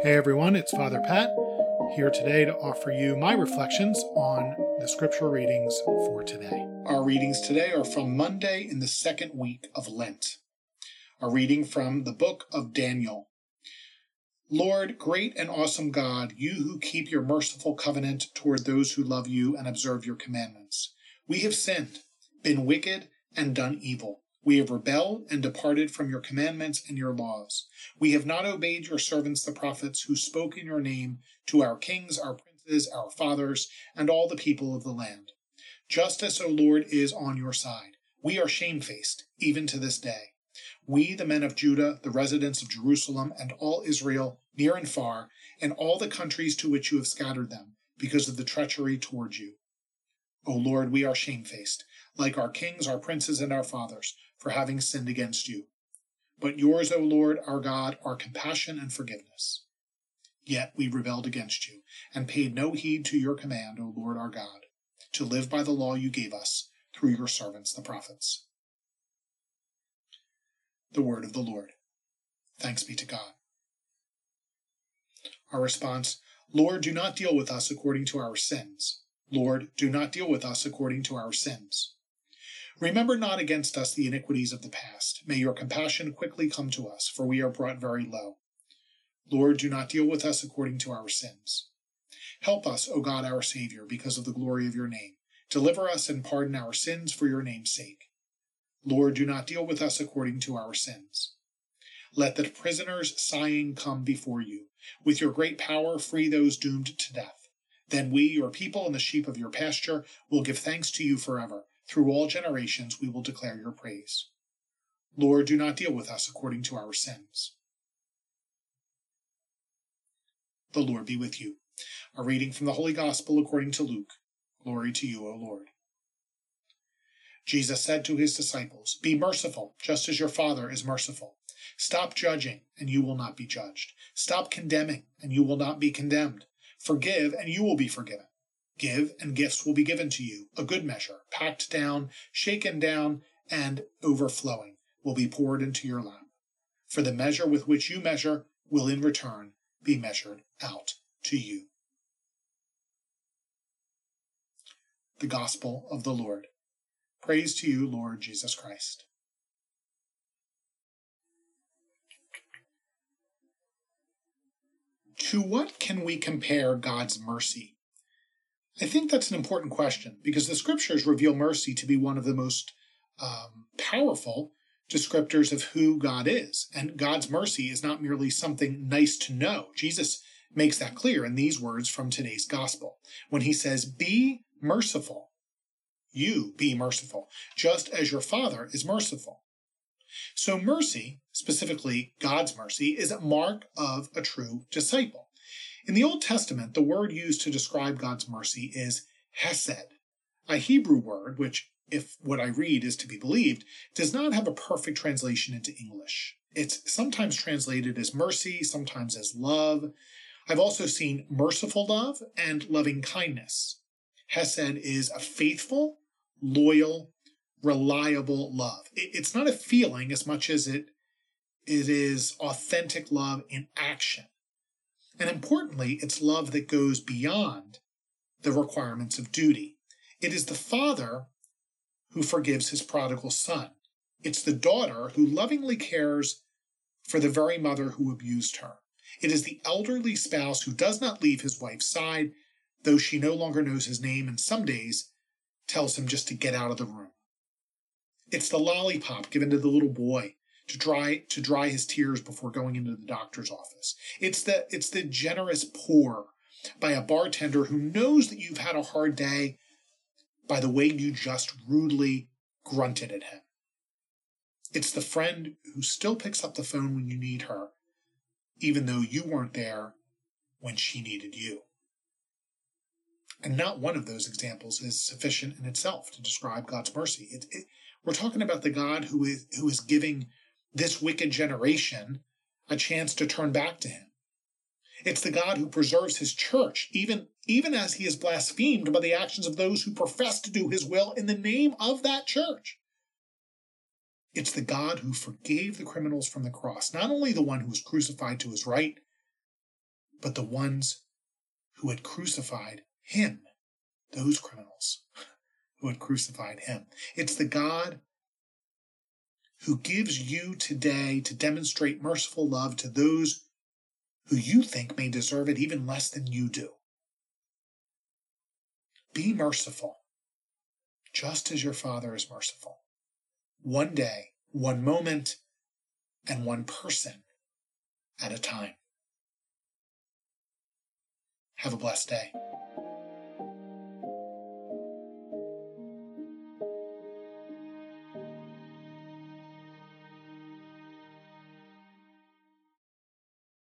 Hey everyone, it's Father Pat here today to offer you my reflections on the scripture readings for today. Our readings today are from Monday in the second week of Lent. A reading from the book of Daniel. Lord, great and awesome God, you who keep your merciful covenant toward those who love you and observe your commandments. We have sinned, been wicked, and done evil. We have rebelled and departed from your commandments and your laws. We have not obeyed your servants the prophets who spoke in your name to our kings, our princes, our fathers, and all the people of the land. Justice, O Lord, is on your side. We are shamefaced, even to this day. We, the men of Judah, the residents of Jerusalem, and all Israel, near and far, and all the countries to which you have scattered them, because of the treachery toward you. O Lord, we are shamefaced, like our kings, our princes, and our fathers for having sinned against you. But yours, O Lord, our God, are compassion and forgiveness. Yet we rebelled against you, and paid no heed to your command, O Lord our God, to live by the law you gave us through your servants the prophets. The word of the Lord. Thanks be to God. Our response Lord, do not deal with us according to our sins. Lord, do not deal with us according to our sins. Remember not against us the iniquities of the past. May your compassion quickly come to us, for we are brought very low. Lord, do not deal with us according to our sins. Help us, O God our Savior, because of the glory of your name. Deliver us and pardon our sins for your name's sake. Lord, do not deal with us according to our sins. Let the prisoners sighing come before you. With your great power, free those doomed to death. Then we, your people and the sheep of your pasture, will give thanks to you forever through all generations we will declare your praise. Lord, do not deal with us according to our sins. The Lord be with you. A reading from the Holy Gospel according to Luke. Glory to you, O Lord. Jesus said to his disciples, Be merciful, just as your Father is merciful. Stop judging, and you will not be judged. Stop condemning, and you will not be condemned. Forgive, and you will be forgiven. Give, and gifts will be given to you. A good measure, packed down, shaken down, and overflowing, will be poured into your lap. For the measure with which you measure will in return be measured out to you. The Gospel of the Lord. Praise to you, Lord Jesus Christ. To what can we compare God's mercy? I think that's an important question because the scriptures reveal mercy to be one of the most um, powerful descriptors of who God is. And God's mercy is not merely something nice to know. Jesus makes that clear in these words from today's gospel when he says, Be merciful. You be merciful, just as your Father is merciful. So, mercy, specifically God's mercy, is a mark of a true disciple. In the Old Testament, the word used to describe God's mercy is hesed, a Hebrew word which, if what I read is to be believed, does not have a perfect translation into English. It's sometimes translated as mercy, sometimes as love. I've also seen merciful love and loving kindness. Hesed is a faithful, loyal, reliable love. It's not a feeling as much as it, it is authentic love in action. And importantly, it's love that goes beyond the requirements of duty. It is the father who forgives his prodigal son. It's the daughter who lovingly cares for the very mother who abused her. It is the elderly spouse who does not leave his wife's side, though she no longer knows his name and some days tells him just to get out of the room. It's the lollipop given to the little boy to dry to dry his tears before going into the doctor's office. It's the it's the generous pour by a bartender who knows that you've had a hard day by the way you just rudely grunted at him. It's the friend who still picks up the phone when you need her, even though you weren't there when she needed you. And not one of those examples is sufficient in itself to describe God's mercy. It, it, we're talking about the God who is who is giving this wicked generation a chance to turn back to him. It's the God who preserves his church, even, even as he is blasphemed by the actions of those who profess to do his will in the name of that church. It's the God who forgave the criminals from the cross, not only the one who was crucified to his right, but the ones who had crucified him, those criminals who had crucified him. It's the God who gives you today to demonstrate merciful love to those who you think may deserve it even less than you do. Be merciful, just as your Father is merciful. One day, one moment, and one person at a time. Have a blessed day.